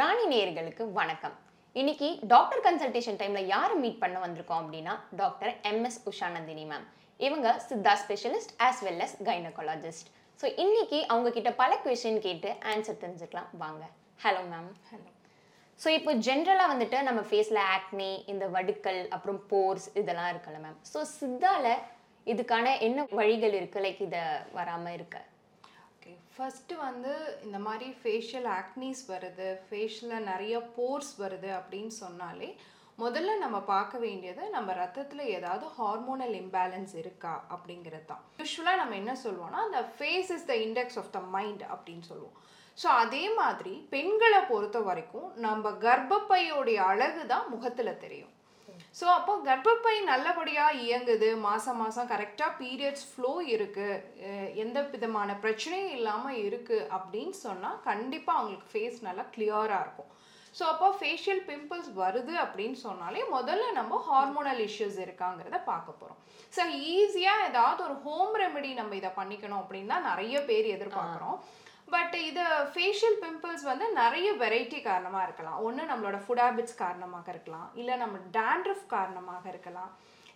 ராணி நேயர்களுக்கு வணக்கம். இன்னைக்கு டாக்டர் கன்சல்டேஷன் டைம்ல யாரை மீட் பண்ண வந்திருக்கோம் அப்படின்னா doctor MS Usha Nandini ma'am இவங்க Siddha specialist as well as gynaecologist so இன்னைக்கு அவங்க கிட்ட பல கொஷின் கேட்டு ஆன்சர் தெரிஞ்சுக்கலாம். வாங்க. ஹலோ மேம் ஹலோ ஸோ இப்போ ஜென்ரலாக வந்துட்டு நம்ம ஃபேஸில் ஆக்னி இந்த வடுக்கள் அப்புறம் போர்ஸ் இதெல்லாம் இருக்குல்ல மேம் ஸோ சித்தால இதுக்கான என்ன வழிகள் இருக்கு? லைக் இதை வராமல் இருக்க. ஓகே ஃபஸ்ட்டு வந்து இந்த மாதிரி ஃபேஷியல் ஆக்னிஸ் வருது ஃபேஷியலில் நிறைய போர்ஸ் வருது அப்படின்னு சொன்னாலே முதல்ல நம்ம பார்க்க வேண்டியது நம்ம ரத்தத்தில் ஏதாவது ஹார்மோனல் இம்பேலன்ஸ் இருக்கா அப்படிங்கிறது தான் யூஸ்வலாக நம்ம என்ன சொல்லுவோம்னா அந்த face is the index of the mind அப்படின்னு சொல்லுவோம் ஸோ அதே மாதிரி பெண்களை பொறுத்த வரைக்கும் நம்ம கர்ப்பப்பையோடைய அழகு தான் முகத்தில் தெரியும். ஸோ அப்போ கர்ப்பப்பை நல்லபடியாக இயங்குது. மாதம் மாதம் கரெக்டாக பீரியட்ஸ் ஃப்ளோ இருக்குது எந்த விதமான பிரச்சனையும் இல்லாமல் இருக்குது அப்படின்னு சொன்னால் கண்டிப்பாக அவங்களுக்கு ஃபேஸ் நல்லா கிளியராக இருக்கும். ஸோ அப்போ ஃபேஷியல் பிம்பிள்ஸ் வருது அப்படின்னு சொன்னாலே முதல்ல நம்ம ஹார்மோனல் இஷ்யூஸ் இருக்காங்கிறத பார்க்க போகிறோம் ஸோ ஈஸியாக ஏதாவது ஒரு ஹோம் ரெமெடி நம்ம இதை பண்ணிக்கணும் அப்படின்னு தான் நிறைய பேர் எதிர்பார்க்குறோம். பட் இது ஃபேஷியல் பிம்பிள்ஸ் வந்து நிறைய வெரைட்டி காரணமாக இருக்கலாம். ஒன்று நம்மளோட ஃபுட் ஹேபிட்ஸ் காரணமாக இருக்கலாம். இல்லை நம்ம டேண்ட்ரஃப் காரணமாக இருக்கலாம்.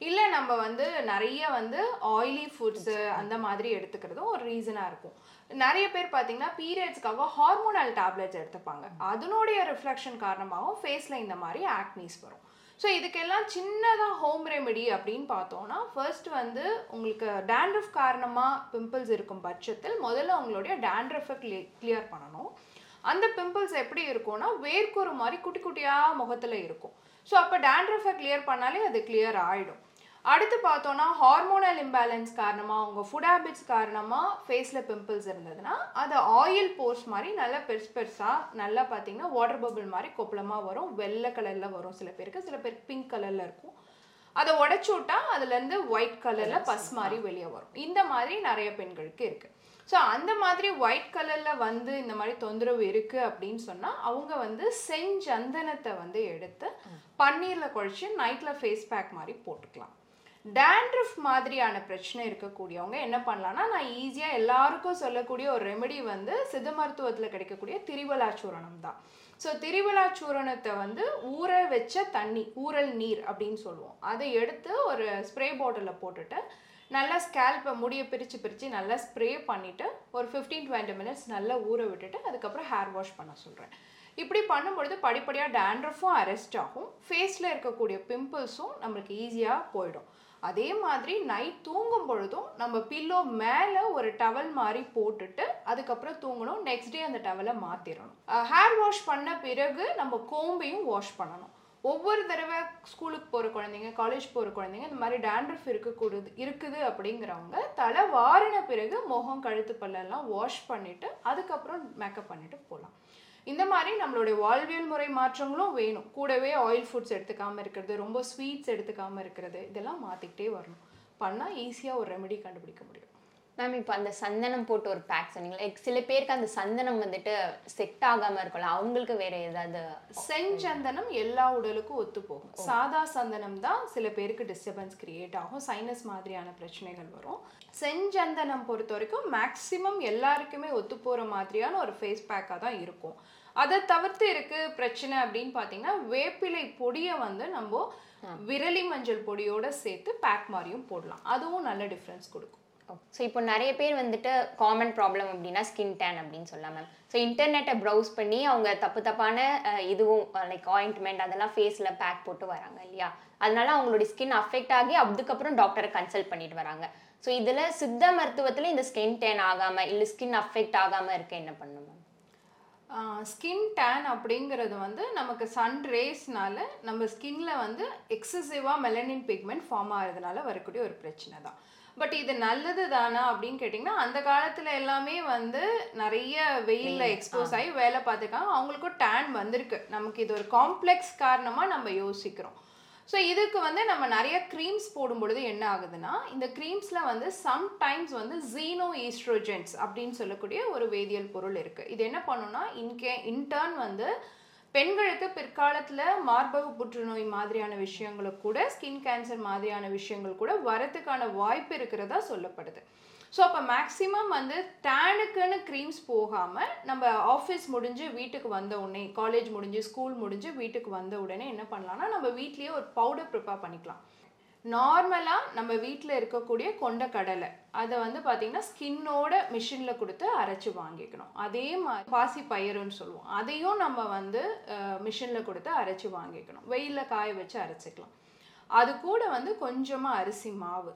இல்லை நம்ம வந்து நிறைய வந்து ஆயிலி ஃபுட்ஸு அந்த மாதிரி எடுத்துக்கிறதும் ஒரு ரீசனாக இருக்கும். நிறைய பேர் பார்த்தீங்கன்னா பீரியட்ஸ்க்காக ஹார்மோனல் டேப்லெட்ஸ் எடுத்துப்பாங்க. அதனுடைய ரிஃப்ளெக்ஷன் காரணமாகவும் ஃபேஸில் இந்த மாதிரி ஆக்னிஸ் வரும். ஸோ இதுக்கெல்லாம் சின்னதாக ஹோம் ரெமெடி அப்படின்னு பார்த்தோம்னா ஃபர்ஸ்ட் வந்து உங்களுக்கு டேண்ட்ரஃப் காரணமாக பிம்பிள்ஸ் இருக்கும் பட்சத்தில் முதல்ல உங்களுடைய டேண்ட்ரஃபை கிளி கிளியர் பண்ணணும். அந்த பிம்பிள்ஸ் எப்படி இருக்கும்னா வேர்க்குரு மாதிரி குட்டி குட்டியாக முகத்தில் இருக்கும். ஸோ அப்போ டேண்ட்ரஃபை கிளியர் பண்ணாலே அது கிளியர் ஆகிடும் அடுத்து பார்த்தோன்னா ஹார்மோனல் இம்பேலன்ஸ் காரணமாக உங்கள் ஃபுட் ஹேபிட்ஸ் காரணமாக ஃபேஸில் பிம்பிள்ஸ் இருந்ததுன்னா அது ஆயில் போர்ஸ் மாதிரி நல்லா பெருசு பெருசாக நல்லா பார்த்தீங்கன்னா வாட்டர் பபிள் மாதிரி கொப்பளமாக வரும். வெள்ளை கலரில் வரும் சில பேருக்கு. சில பேருக்கு பிங்க் கலரில் இருக்கும். அதை உடச்சி விட்டா அதுலேருந்து ஒயிட் கலரில் பஸ் மாதிரி வெளியே வரும். இந்த மாதிரி நிறைய பெண்களுக்கு இருக்குது ஸோ அந்த மாதிரி ஒயிட் கலரில் வந்து இந்த மாதிரி தொந்தரவு இருக்குது அப்படின்னு சொன்னால் அவங்க வந்து செஞ்சந்தனத்தை வந்து எடுத்து பன்னீரில் குழச்சி நைட்டில் ஃபேஸ் பேக் மாதிரி போட்டுக்கலாம். டேண்ட்ரஃப் மாதிரியான பிரச்சனை இருக்கக்கூடியவங்க என்ன பண்ணலான்னா நான் ஈஸியாக எல்லாருக்கும் சொல்லக்கூடிய ஒரு ரெமெடி வந்து சித்த மருத்துவத்தில் கிடைக்கக்கூடிய திரிவலா சூரணம் தான். ஸோ திரிவலா சூரணத்தை வந்து ஊற வச்ச தண்ணி ஊறல் நீர் அப்படின்னு சொல்லுவோம். அதை எடுத்து ஒரு ஸ்ப்ரே பாட்டிலில் போட்டுட்டு நல்லா ஸ்கேல்பை முடியை பிரித்து பிரித்து நல்லா ஸ்ப்ரே பண்ணிவிட்டு ஒரு ஃபிஃப்டீன் டுவெண்ட்டி மினிட்ஸ் நல்லா ஊற விட்டுட்டு அதுக்கப்புறம் ஹேர் வாஷ் பண்ண சொல்கிறேன் இப்படி பண்ணும்பொழுது படிப்படியாக டேண்ட்ரஃபும் அரெஸ்ட் ஆகும். ஃபேஸில் இருக்கக்கூடிய பிம்பிள்ஸும் நம்மளுக்கு ஈஸியாக போயிடும். அதே மாதிரி நைட் தூங்கும் பொழுதும் நம்ம பில்லோ மேலே ஒரு டவல் மாதிரி போட்டுட்டு அதுக்கப்புறம் தூங்கணும். நெக்ஸ்ட் டே அந்த டவலை மாற்றிடணும் ஹேர் வாஷ் பண்ண பிறகு நம்ம கோம்பையும் வாஷ் பண்ணணும். ஒவ்வொரு தடவை ஸ்கூலுக்கு போகிற குழந்தைங்க காலேஜ் போகிற குழந்தைங்க இந்த மாதிரி டேண்ட்ரஃப் இருக்கக்கூடாது இருக்குது அப்படிங்கிறவங்க தலை வாரின பிறகு முகம் கழுத்து பல்லெல்லாம் வாஷ் பண்ணிவிட்டு அதுக்கப்புறம் மேக்கப் பண்ணிவிட்டு போகலாம். இந்த மாதிரி நம்மளுடைய வாழ்வியல் முறை மாற்றங்களும் வேணும். கூடவே ஆயில் ஃபுட்ஸ் எடுத்துக்காமல் இருக்கிறது ரொம்ப ஸ்வீட்ஸ் எடுத்துக்காமல் இருக்கிறது இதெல்லாம் மாற்றிக்கிட்டே வரணும். பண்ணால் ஈஸியாக ஒரு ரெமெடி கண்டுபிடிக்க முடியும். மேம் இப்போ அந்த சந்தனம் போட்டு ஒரு பேக் சொன்னீங்க லைக் சில பேருக்கு அந்த சந்தனம் வந்துட்டு செட் ஆகாம இருக்கும்ல அவங்களுக்கு வேற ஏதாவது செஞ்சந்தனம் எல்லா உடலுக்கும் ஒத்து போகும். சாதா சந்தனம் தான் சில பேருக்கு டிஸ்டர்பன்ஸ் கிரியேட் ஆகும். சைனஸ் மாதிரியான பிரச்சனைகள் வரும். செஞ்சந்தனம் பொறுத்த வரைக்கும் மேக்ஸிமம் எல்லாருக்குமே ஒத்து போகிற மாதிரியான ஒரு ஃபேஸ் பேக்காக தான் இருக்கும். அதை தவிர்த்து இருக்கு பிரச்சனை அப்படின்னு பார்த்தீங்கன்னா வேப்பிலை பொடியை வந்து நம்ம விரலி மஞ்சள் பொடியோட சேர்த்து பேக் மாதிரியும் போடலாம். அதுவும் நல்ல டிஃப்ரென்ஸ் கொடுக்கும். Oh, ஸோ இப்போ நிறைய பேர் வந்துட்டு காமன் ப்ராப்ளம் அப்படின்னா ஸ்கின் டேன் அப்படின்னு சொல்லலாம் மேம் ஸோ இன்டர்நெட்டை ப்ரௌஸ் பண்ணி அவங்க தப்பு தப்பான இதுவும் லைக் ஆயின்ட்மெண்ட் அதெல்லாம் ஃபேஸில் பேக் போட்டு வராங்க இல்லையா? அதனால அவங்களுடைய ஸ்கின் அஃபெக்ட் ஆகி அதுக்கப்புறம் டாக்டரை கன்சல்ட் பண்ணிட்டு வராங்க. ஸோ இதில் சித்த மருத்துவத்தில் இந்த ஸ்கின் டேன் ஆகாமல் இல்லை ஸ்கின் அஃபெக்ட் ஆகாமல் இருக்க என்ன பண்ணும் மேம் ஸ்கின் டேன் அப்படிங்கிறது வந்து நமக்கு சன் ரேஸ்னால நம்ம ஸ்கின்ல வந்து எக்ஸசிவாக மெலனின் பிக்மெண்ட் ஃபார்ம் ஆகிறதுனால வரக்கூடிய ஒரு பிரச்சனை தான். பட் இது நல்லது தானா அப்படின்னு கேட்டிங்கன்னா அந்த காலத்தில் எல்லாமே வந்து நிறைய வெயிலில் எக்ஸ்போஸ் ஆகி வேலை பார்த்துருக்காங்க அவங்களுக்கும் டேன் வந்திருக்கு. நமக்கு இது ஒரு காம்ப்ளெக்ஸ் காரணமாக நம்ம யோசிக்கிறோம். ஸோ இதுக்கு வந்து நம்ம நிறைய க்ரீம்ஸ் போடும் பொழுது என்ன ஆகுதுன்னா இந்த க்ரீம்ஸில் வந்து சம்டைம்ஸ் வந்து ஜீனோ ஈஸ்ட்ரோஜென்ஸ் அப்படின்னு சொல்லக்கூடிய ஒரு வேதியியல் பொருள் இருக்குது இது என்ன பண்ணுன்னா இன்கே இன்டர்ன் வந்து பெண்களுக்கு பிற்காலத்தில் மார்பக புற்றுநோய் மாதிரியான விஷயங்களை கூட ஸ்கின் கேன்சர் மாதிரியான விஷயங்கள் கூட வரத்துக்கான வாய்ப்பு இருக்கிறதா சொல்லப்படுது. ஸோ அப்போ மேக்ஸிமம் வந்து டேனுக்குன்னு க்ரீம்ஸ் போகாமல் நம்ம ஆஃபீஸ் முடிஞ்சு வீட்டுக்கு வந்த உடனே காலேஜ் முடிஞ்சு ஸ்கூல் முடிஞ்சு வீட்டுக்கு வந்த உடனே என்ன பண்ணலாம்னா நம்ம வீட்லேயே ஒரு பவுடர் ப்ரிப்பேர் பண்ணிக்கலாம். நார்மலாக நம்ம வீட்டில் இருக்கக்கூடிய கொண்ட கடலை அதை வந்து பார்த்திங்கன்னா ஸ்கின்னோட மிஷினில் கொடுத்து அரைச்சி வாங்கிக்கணும். அதே மாதிரி பாசி பயிறுன்னு சொல்லுவோம். அதையும் நம்ம வந்து மிஷினில் கொடுத்து அரைச்சி வாங்கிக்கணும். வெயிலில் காய வச்சு அரைச்சிக்கலாம். அது கூட வந்து கொஞ்சமாக அரிசி மாவு.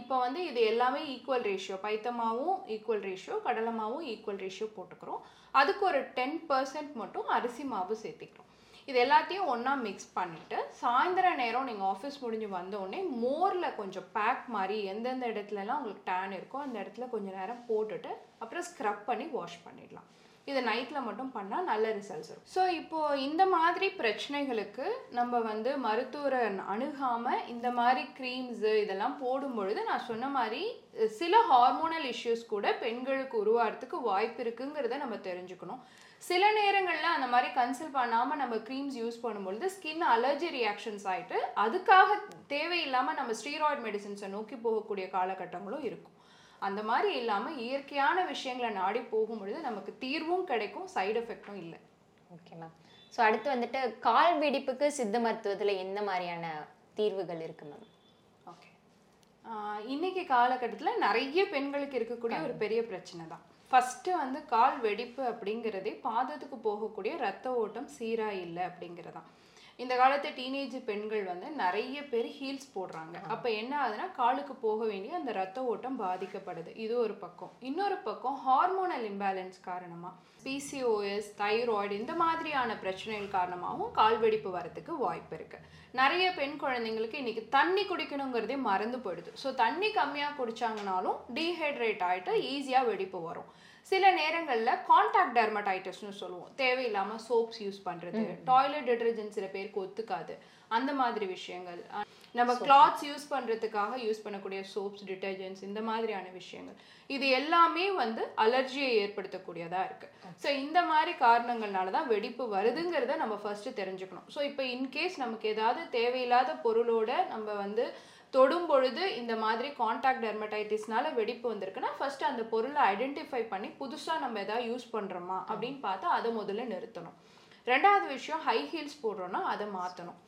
இப்போ வந்து இது எல்லாமே ஈக்குவல் ரேஷியோ பைத்தமாவும் ஈக்குவல் ரேஷியோ கடலை மாவும் ஈக்குவல் ரேஷியோ போட்டுக்கிறோம். அதுக்கு ஒரு டென் பர்சன்ட் மட்டும் அரிசி மாவு சேர்த்திக்கிறோம். இது எல்லாத்தையும் ஒன்றா மிக்ஸ் பண்ணிவிட்டு சாயந்தர நேரம் நீங்கள் ஆஃபீஸ் முடிஞ்சு வந்தோடனே மோரில் கொஞ்சம் பேக் மாதிரி எந்தெந்த இடத்துலலாம் உங்களுக்கு டேன் இருக்கோ அந்த இடத்துல கொஞ்சம் நேரம் போட்டுட்டு அப்புறம் ஸ்க்ரப் பண்ணி வாஷ் பண்ணிடலாம். இது நைட்டில் மட்டும் பண்ணால் நல்ல ரிசல்ட்ஸ் இருக்கும். ஸோ இப்போது இந்த மாதிரி பிரச்சனைகளுக்கு நம்ம வந்து மருத்துவரை அணுகாமல் இந்த மாதிரி க்ரீம்ஸு இதெல்லாம் போடும் பொழுது நான் சொன்ன மாதிரி சில ஹார்மோனல் இஷ்யூஸ் கூட பெண்களுக்கு உருவாகிறதுக்கு வாய்ப்பு இருக்குங்கிறத நம்ம தெரிஞ்சுக்கணும். சில நேரங்களில் அந்த மாதிரி கன்சல்ட் பண்ணாமல் நம்ம க்ரீம்ஸ் யூஸ் பண்ணும்பொழுது ஸ்கின் அலர்ஜி ரியாக்ஷன்ஸ் ஆகிட்டு அதுக்காக தேவையில்லாமல் நம்ம ஸ்டீராய்டு மெடிசின்ஸை நோக்கி போகக்கூடிய காலகட்டங்களும் இருக்கும். அந்த மாதிரி இல்லாமல் இயற்கையான விஷயங்களை நாடி போகும்பொழுது நமக்கு தீர்வும் கிடைக்கும் சைடு எஃபெக்டும் இல்லை. ஓகே மேம் ஸோ அடுத்து வந்துட்டு கால் வெடிப்புக்கு சித்த மருத்துவத்தில் எந்த மாதிரியான தீர்வுகள் இருக்கு மேம் ஓகே இன்னைக்கு காலகட்டத்தில் நிறைய பெண்களுக்கு இருக்கக்கூடிய ஒரு பெரிய பிரச்சனை தான். ஃபஸ்ட்டு வந்து கால் வெடிப்பு அப்படிங்கிறதே பாதத்துக்கு போகக்கூடிய ரத்த ஓட்டம் சீராக இல்லை அப்படிங்கிறதான். இந்த காலத்து டீனேஜ் பெண்கள் வந்து நிறைய பேர் ஹீல்ஸ் போடுறாங்க. அப்போ என்ன ஆகுதுன்னா காலுக்கு போக வேண்டிய அந்த ரத்த ஓட்டம் பாதிக்கப்படுது. இது ஒரு பக்கம். இன்னொரு பக்கம் ஹார்மோனல் இம்பேலன்ஸ் காரணமாக பிசிஓஎஸ் தைராய்டு இந்த மாதிரியான பிரச்சனைகள் காரணமாகவும் கால் வெடிப்பு வரதுக்கு வாய்ப்பு இருக்கு. நிறைய பெண் குழந்தைங்களுக்கு இன்னைக்கு தண்ணி குடிக்கணுங்கிறதே மறந்து போயிடுது. ஸோ தண்ணி கம்மியாக குடிச்சாங்கனாலும் டீஹைட்ரேட் ஆகிட்டு ஈஸியாக வெடிப்பு வரும். சில நேரங்களில் காண்டாக்ட் டெர்மடைட்டிஸ்னு சொல்லுவோம். தேவையில்லாமல் சோப்ஸ் யூஸ் பண்ணுறது டாய்லெட் டிட்டர்ஜென்ட் சில பேருக்கு ஒத்துக்காது. அந்த மாதிரி விஷயங்கள். நம்ம கிளாத்ஸ் யூஸ் பண்ணுறதுக்காக யூஸ் பண்ணக்கூடிய சோப்ஸ் டிட்டர்ஜென்ட்ஸ் இந்த மாதிரியான விஷயங்கள். இது எல்லாமே வந்து அலர்ஜியை ஏற்படுத்தக்கூடியதாக இருக்குது ஸோ இந்த மாதிரி காரணங்கள்னால தான் வெடிப்பு வருதுங்கிறத நம்ம ஃபர்ஸ்ட் தெரிஞ்சுக்கணும். ஸோ இப்போ இன்கேஸ் நமக்கு ஏதாவது தேவையில்லாத பொருளோட நம்ம வந்து தொடும் பொழுது இந்த மாதிரி காண்டாக்ட் டெர்மடைட்டிஸ்னால வெடிப்பு வந்திருக்குன்னா ஃபர்ஸ்ட் அந்த பொருளை ஐடென்டிஃபை பண்ணி புதுசாக நம்ம எதாவது யூஸ் பண்ணுறோமா அப்படின்னு பார்த்தா அதை முதல்ல நிறுத்தணும். ரெண்டாவது விஷயம் ஹை ஹீல்ஸ் போடுறோன்னா அதை மாற்றணும்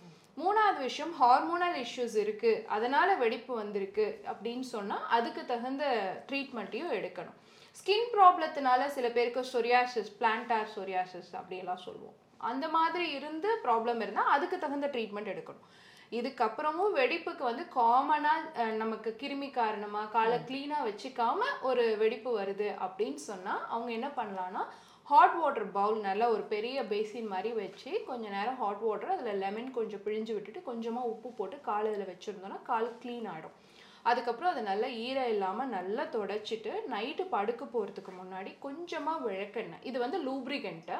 மூணாவது விஷயம் ஹார்மோனல் இஷ்யூஸ் இருக்குது அதனால் வெடிப்பு வந்திருக்கு அப்படின்னு சொன்னால் அதுக்கு தகுந்த ட்ரீட்மெண்ட்டையும் எடுக்கணும். ஸ்கின் ப்ராப்ளத்தினால சில பேருக்கு சொரியாசிஸ் பிளான்டார் சொரியாசிஸ் அப்படியெல்லாம் சொல்லுவோம். அந்த மாதிரி இருந்து ப்ராப்ளம் இருந்தால் அதுக்கு தகுந்த ட்ரீட்மெண்ட் எடுக்கணும். இதுக்கப்புறமும் வெடிப்புக்கு வந்து காமனாக நமக்கு கிருமி காரணமாக காலை க்ளீனாக வச்சுக்காம ஒரு வெடிப்பு வருது அப்படின்னு சொன்னால் அவங்க என்ன பண்ணலான்னா ஹாட் வாட்டர் பவுல் நல்லா ஒரு பெரிய பேசின் மாதிரி வச்சு கொஞ்ச நேரம் ஹாட் வாட்டர் அதில் லெமன் கொஞ்சம் பிழிஞ்சு விட்டுட்டு கொஞ்சமாக உப்பு போட்டு கால் அதில் வச்சுருந்தோன்னா கால் க்ளீன் ஆகிடும் அதுக்கப்புறம் அதை நல்லா ஈரம் இல்லாமல் நல்லா தொடச்சிட்டு நைட்டு படுக்க போகிறதுக்கு முன்னாடி கொஞ்சமாக விளக்கெண்ணெய். இது வந்து லூப்ரிகண்ட்டு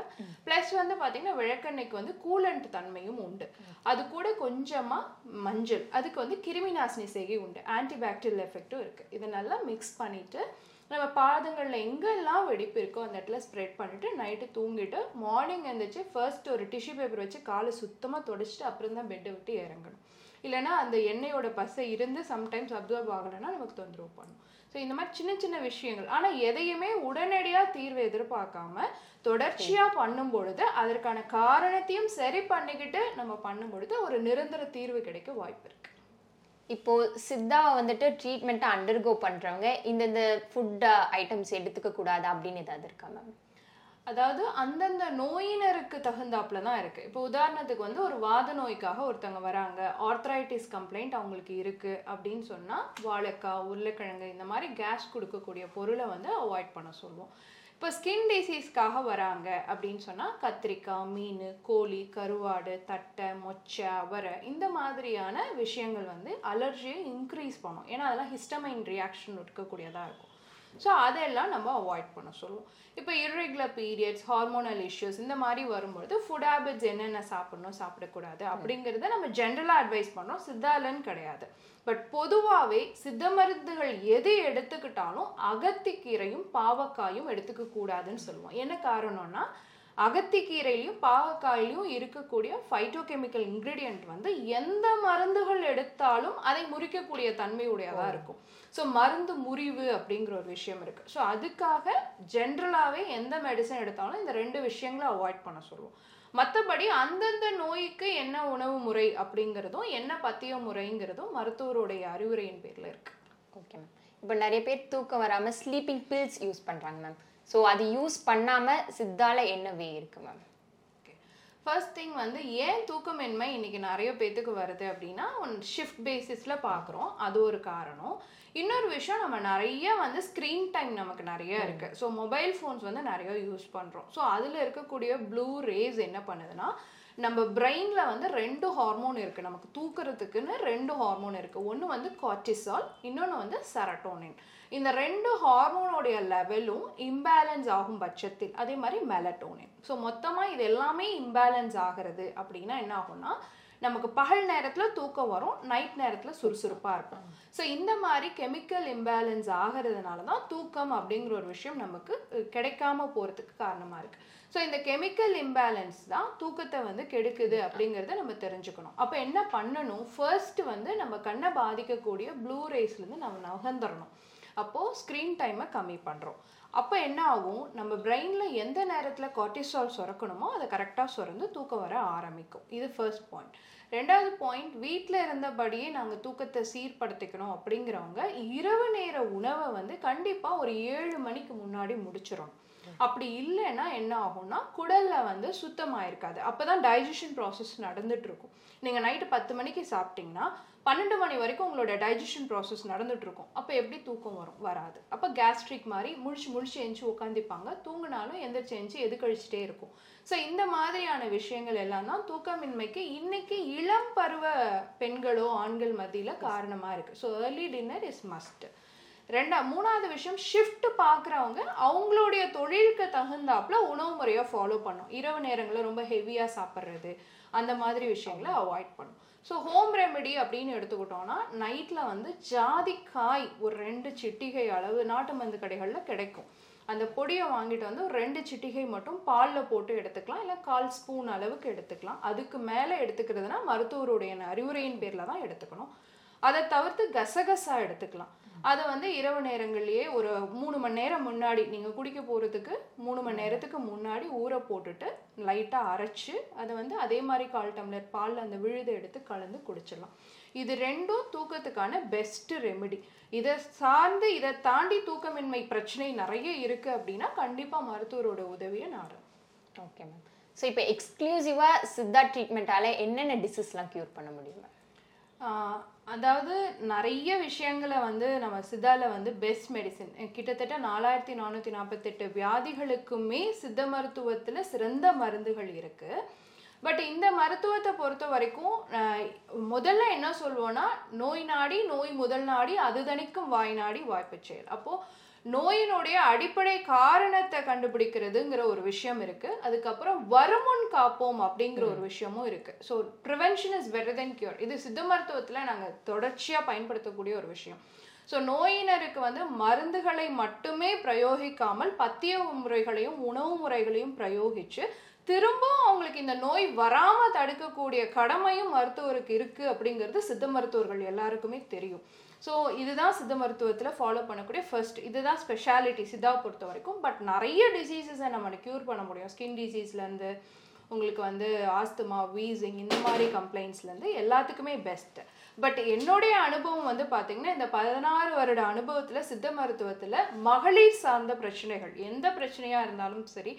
ப்ளஸ் வந்து பார்த்திங்கன்னா விளக்கெண்ணெய்க்கு வந்து கூலண்ட் தன்மையும் உண்டு. அது கூட கொஞ்சமாக மஞ்சள். அதுக்கு வந்து கிருமி நாசினி செய்கை உண்டு. ஆன்டிபாக்டீரியல் எஃபெக்ட்டும் இருக்குது இதை நல்லா மிக்ஸ் பண்ணிவிட்டு நம்ம பாதங்களில் எங்கெல்லாம் வெடிப்பு இருக்கோ அந்த இடத்துல ஸ்ப்ரெட் பண்ணிவிட்டு நைட்டு தூங்கிட்டு மார்னிங் எழுந்திரிச்சு ஃபர்ஸ்ட் ஒரு டிஷ்யூ பேப்பர் வச்சு காலை சுத்தமாக தொடச்சிட்டு அப்புறம் தான் பெட்டை விட்டு இறங்கணும். இல்லைனா அந்த எண்ணெயோட பசை இருந்து சம்டைம்ஸ் அப்சர்வ் ஆகலைன்னா நமக்கு தொந்தரவு பண்ணும். ஸோ இந்த மாதிரி சின்ன சின்ன விஷயங்கள். ஆனால் எதையுமே உடனடியாக தீர்வு எதிர்பார்க்காம தொடர்ச்சியாக பண்ணும் பொழுது அதற்கான காரணத்தையும் சரி பண்ணிக்கிட்டு நம்ம பண்ணும் பொழுது ஒரு நிரந்தர தீர்வு கிடைக்க வாய்ப்பு இருக்கு. இப்போ சித்தா வந்துட்டு ட்ரீட்மெண்ட்டை அண்டர்கோ பண்றவங்க இந்தந்த ஃபுட் ஐட்டம்ஸ் எடுத்துக்க கூடாது அப்படின்னு ஏதாவது இருக்கா மேம் அதாவது அந்தந்த நோயினருக்கு தகுந்தாப்புல தான் இருக்கு. இப்போ உதாரணத்துக்கு வந்து ஒரு வாத நோய்க்காக ஒருத்தவங்க வராங்க. ஆர்த்ரைட்டிஸ் கம்ப்ளைண்ட் அவங்களுக்கு இருக்கு அப்படின்னு சொன்னா வாழைக்காய் உருளைக்கிழங்கு இந்த மாதிரி கேஸ் கொடுக்கக்கூடிய பொருளை வந்து அவாய்ட் பண்ண சொல்லுவோம். இப்போ ஸ்கின் டிசீஸ்க்காக வராங்க அப்படின்னு சொன்னால் கத்திரிக்காய் மீன் கோழி கருவாடு தட்டை மொச்சை அவரை இந்த மாதிரியான விஷயங்கள் வந்து அலர்ஜியை இன்க்ரீஸ் பண்ணும். ஏன்னா அதெல்லாம் ஹிஸ்டமைன் ரியாக்ஷன் இருக்கக்கூடியதாக இருக்கும். ஸோ அதெல்லாம் நம்ம அவாய்ட் பண்ண சொல்லுவோம். இப்போ இர்ரெகுலர் பீரியட்ஸ் ஹார்மோனல் இஷ்யூஸ் இந்த மாதிரி வரும்பொழுது ஃபுட் ஹேபிட்ஸ் என்னென்ன சாப்பிடணும் சாப்பிடக்கூடாது அப்படிங்கிறத நம்ம ஜென்ரலாக அட்வைஸ் பண்ணோம். சித்தாலன்னு கிடையாது. பட் பொதுவாகவே சித்த மருந்துகள் எது எடுத்துக்கிட்டாலும் அகத்திக்கீரையும் பாவக்காயும் எடுத்துக்க கூடாதுன்னு சொல்லுவோம். என்ன காரணம்னா அகத்திக்கீரையிலையும் பாகக்காயிலையும் இருக்கக்கூடிய ஃபைட்டோகெமிக்கல் இன்க்ரீடியன்ட் வந்து எந்த மருந்துகள் எடுத்தாலும் அதை முறிக்கக்கூடிய தன்மையுடையதாக இருக்கும். ஸோ மருந்து முறிவு அப்படிங்கிற ஒரு விஷயம் இருக்குது ஸோ அதுக்காக ஜென்ரலாகவே எந்த மெடிசன் எடுத்தாலும் இந்த ரெண்டு விஷயங்களை அவாய்ட் பண்ண சொல்லுவோம். மற்றபடி அந்தந்த நோய்க்கு என்ன உணவு முறை அப்படிங்கிறதும் என்ன பத்திய முறைங்கிறதும் மருத்துவருடைய அறிவுரையின் பேரில் இருக்குது ஓகே மேம் இப்போ நிறைய பேர் தூக்கம் வராமல் ஸ்லீப்பிங் பில்ஸ் யூஸ் பண்ணுறாங்க மேம் ஸோ அது யூஸ் பண்ணாமல் சித்தால என்ன வே இருக்கு மேம் ஃபர்ஸ்ட் திங் வந்து ஏன் தூக்கமின்மை இன்னைக்கு நிறைய பேத்துக்கு வருது அப்படின்னா ஒன் ஷிஃப்ட் பேசிஸில் பார்க்குறோம் அது ஒரு காரணம். இன்னொரு விஷயம் நம்ம நிறைய வந்து ஸ்க்ரீன் டைம் நமக்கு நிறைய இருக்கு. ஸோ மொபைல் ஃபோன்ஸ் வந்து நிறைய யூஸ் பண்ணுறோம் ஸோ அதில் இருக்கக்கூடிய ப்ளூ ரேஸ் என்ன பண்ணுதுன்னா நம்ம பிரெயினில் வந்து ரெண்டு ஹார்மோன் இருக்குது நமக்கு தூக்குறதுக்குன்னு ரெண்டு ஹார்மோன் இருக்குது ஒன்று வந்து கார்டிசால் இன்னொன்று வந்து செரட்டோனின் இந்த ரெண்டு ஹார்மோனோடைய லெவலும் இம்பேலன்ஸ் ஆகும் பட்சத்தில். அதே மாதிரி மெலட்டோனின் ஸோ மொத்தமாக இது எல்லாமே இம்பேலன்ஸ் ஆகிறது அப்படின்னா என்ன ஆகும்னா நமக்கு பகல் நேரத்தில் தூக்கம் வரும் நைட் நேரத்தில் சுறுசுறுப்பாக இருக்கும். ஸோ இந்த மாதிரி கெமிக்கல் இம்பேலன்ஸ் ஆகிறதுனால தான் தூக்கம் அப்படிங்கிற ஒரு விஷயம் நமக்கு கிடைக்காம போகிறதுக்கு காரணமாக இருக்குது ஸோ இந்த கெமிக்கல் இம்பேலன்ஸ் தான் தூக்கத்தை வந்து கெடுக்குது அப்படிங்கிறத நம்ம தெரிஞ்சுக்கணும். அப்போ என்ன பண்ணணும்? ஃபர்ஸ்ட் வந்து நம்ம கண்ணை பாதிக்கக்கூடிய ப்ளூ ரேஸ்லேருந்து நம்ம நகர்ந்துடணும் அப்போது ஸ்க்ரீன் டைமை கம்மி பண்ணுறோம் அப்போ என்ன ஆகும்? நம்ம பிரெயினில் எந்த நேரத்தில் கார்டிசால் சுரக்கணுமோ அதை கரெக்டாக சுரந்து தூக்கம் வர ஆரம்பிக்கும். இது ஃபர்ஸ்ட் பாயிண்ட் ரெண்டாவது பாயிண்ட் வீட்டில் இருந்தபடியே நாங்கள் தூக்கத்தை சீர்படுத்திக்கணும் அப்படிங்கிறவங்க இரவு நேர உணவை வந்து கண்டிப்பாக ஒரு ஏழு மணிக்கு முன்னாடி முடிச்சிடணும். அப்படி இல்லைன்னா என்ன ஆகும்னா குடலில் வந்து சுத்தமாக இருக்காது அப்போ தான் டைஜஷன் ப்ராசஸ் நடந்துட்டு இருக்கும். நீங்கள் நைட்டு பத்து மணிக்கு சாப்பிட்டீங்கன்னா பன்னெண்டு மணி வரைக்கும் உங்களோட டைஜஷன் ப்ராசஸ் நடந்துட்டு இருக்கும் அப்போ எப்படி தூக்கம் வரும்? வராது. அப்போ கேஸ்ட்ரிக் மாதிரி முழிச்சு முழிச்சு எஞ்சி உட்காந்துப்பாங்க தூங்கினாலும் எந்திரிச்சு எஞ்சி எது கழிச்சிட்டே இருக்கும். ஸோ இந்த மாதிரியான விஷயங்கள் எல்லாம் தான் தூக்கமின்மைக்கு இன்னைக்கு இளம் பருவ பெண்களோ ஆண்கள் மத்தியில் காரணமாக இருக்குது so early dinner is must ரெண்டா மூணாவது விஷயம் ஷிஃப்ட் பார்க்குறவங்க அவங்களுடைய தொழிலுக்கு தகுந்தாப்புல உணவு முறையை ஃபாலோ பண்ணும். இரவு நேரங்களில் ரொம்ப ஹெவியாக சாப்பிட்றது அந்த மாதிரி விஷயங்களை அவாய்ட் பண்ணும். ஸோ ஹோம் ரெமெடி அப்படின்னு எடுத்துக்கிட்டோம்னா நைட்டில் வந்து ஜாதிக்காய் ஒரு ரெண்டு சிட்டிகை அளவு நாட்டு மருந்து கடைகளில் கிடைக்கும். அந்த பொடியை வாங்கிட்டு வந்து ஒரு ரெண்டு சிட்டிகை மட்டும் பாலில் போட்டு எடுத்துக்கலாம். இல்லை கால் ஸ்பூன் அளவுக்கு எடுத்துக்கலாம். அதுக்கு மேலே எடுத்துக்கிறதுனா மருத்துவருடைய அறிவுரையின் பேரில் தான் எடுத்துக்கணும். அதை தவிர்த்து கசகசா எடுத்துக்கலாம். அதை வந்து இரவு நேரங்கள்லேயே ஒரு மூணு மணி நேரம் முன்னாடி நீங்கள் குடிக்க போகிறதுக்கு மூணு மணி நேரத்துக்கு முன்னாடி ஊற போட்டுட்டு லைட்டாக அரைச்சி அதை வந்து அதே மாதிரி கால் டம்ளர் பாலில் அந்த விழுதை எடுத்து கலந்து குடிச்சிடலாம். இது ரெண்டும் தூக்கத்துக்கான பெஸ்ட்டு ரெமெடி இதை சார்ந்து இதை தாண்டி தூக்கமின்மை பிரச்சனை நிறைய இருக்குது அப்படின்னா கண்டிப்பாக மருத்துவரோட உதவியை நாடும் ஓகே மேம் ஸோ இப்போ எக்ஸ்க்ளூசிவாக சித்தா ட்ரீட்மெண்ட்டால் என்னென்ன டிசீஸ்லாம் க்யூர் பண்ண முடியும் மேம் அதாவது நிறைய விஷயங்களை வந்து நம்ம சித்தாவில் வந்து பெஸ்ட் மெடிசின் கிட்டத்தட்ட நாலாயிரத்தி நானூற்றி நாற்பத்தெட்டு வியாதிகளுக்குமே சித்த மருத்துவத்தில் சிறந்த மருந்துகள் இருக்குது பட் இந்த மருத்துவத்தை பொறுத்த வரைக்கும் முதல்ல என்ன சொல்வோன்னா நோய் நாடி நோய் முதல் நாடி அது தணிக்கும் வாய் நாடி வாய்ப்பு செயல். அப்போது நோயினுடைய அடிப்படை காரணத்தை கண்டுபிடிக்கிறதுங்கிற ஒரு விஷயம் இருக்கு. அதுக்கப்புறம் வருமுன் காப்போம் அப்படிங்கிற ஒரு விஷயமும் இருக்கு. So prevention is better then cure இது சித்த மருத்துவத்தில் நாங்கள் தொடர்ச்சியாக பயன்படுத்தக்கூடிய ஒரு விஷயம். ஸோ நோயினருக்கு வந்து மருந்துகளை மட்டுமே பிரயோகிக்காமல் பத்திய முறைகளையும் உணவு முறைகளையும் பிரயோகிச்சு திரும்பவும் அவங்களுக்கு இந்த நோய் வராம தடுக்கக்கூடிய கடமையும் மருத்துவருக்கு இருக்கு அப்படிங்கிறது சித்த மருத்துவர்கள் எல்லாருக்குமே தெரியும். ஸோ இதுதான் சித்த மருத்துவத்தில் ஃபாலோ பண்ணக்கூடிய ஃபர்ஸ்ட் இதுதான் ஸ்பெஷாலிட்டி சித்தாவை பொறுத்த வரைக்கும். பட் நிறைய டிசீசஸை நம்ம க்யூர் பண்ண முடியும். ஸ்கின் டிசீஸ்லேருந்து உங்களுக்கு வந்து ஆஸ்துமா வீசிங் இந்த மாதிரி கம்ப்ளைண்ட்ஸ்லேருந்து எல்லாத்துக்குமே பெஸ்ட் பட் என்னுடைய அனுபவம் வந்து பார்த்தீங்கன்னா இந்த பதினாறு வருட அனுபவத்தில் சித்த மருத்துவத்தில் மகளிர் சார்ந்த பிரச்சனைகள் எந்த பிரச்சனையாக இருந்தாலும் சரி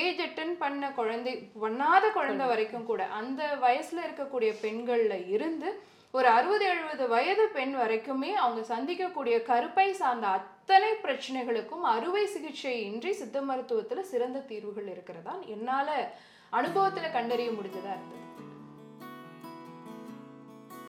ஏஜ் அட்டன் பண்ண குழந்தை பண்ணாத குழந்தை வரைக்கும் கூட அந்த வயசுல இருக்கக்கூடிய பெண்கள்ல இருந்து ஒரு அறுபது எழுபது வயது பெண் வரைக்குமே அவங்க சந்திக்கக்கூடிய கருப்பை சார்ந்த அத்தனை பிரச்சனைகளுக்கும் அறுவை சிகிச்சை இன்றி சித்த மருத்துவத்தில் சிறந்த தீர்வுகள் இருக்கிறதா என்னால் அனுபவத்தில் கண்டறிய முடிஞ்சதாக இருந்தது?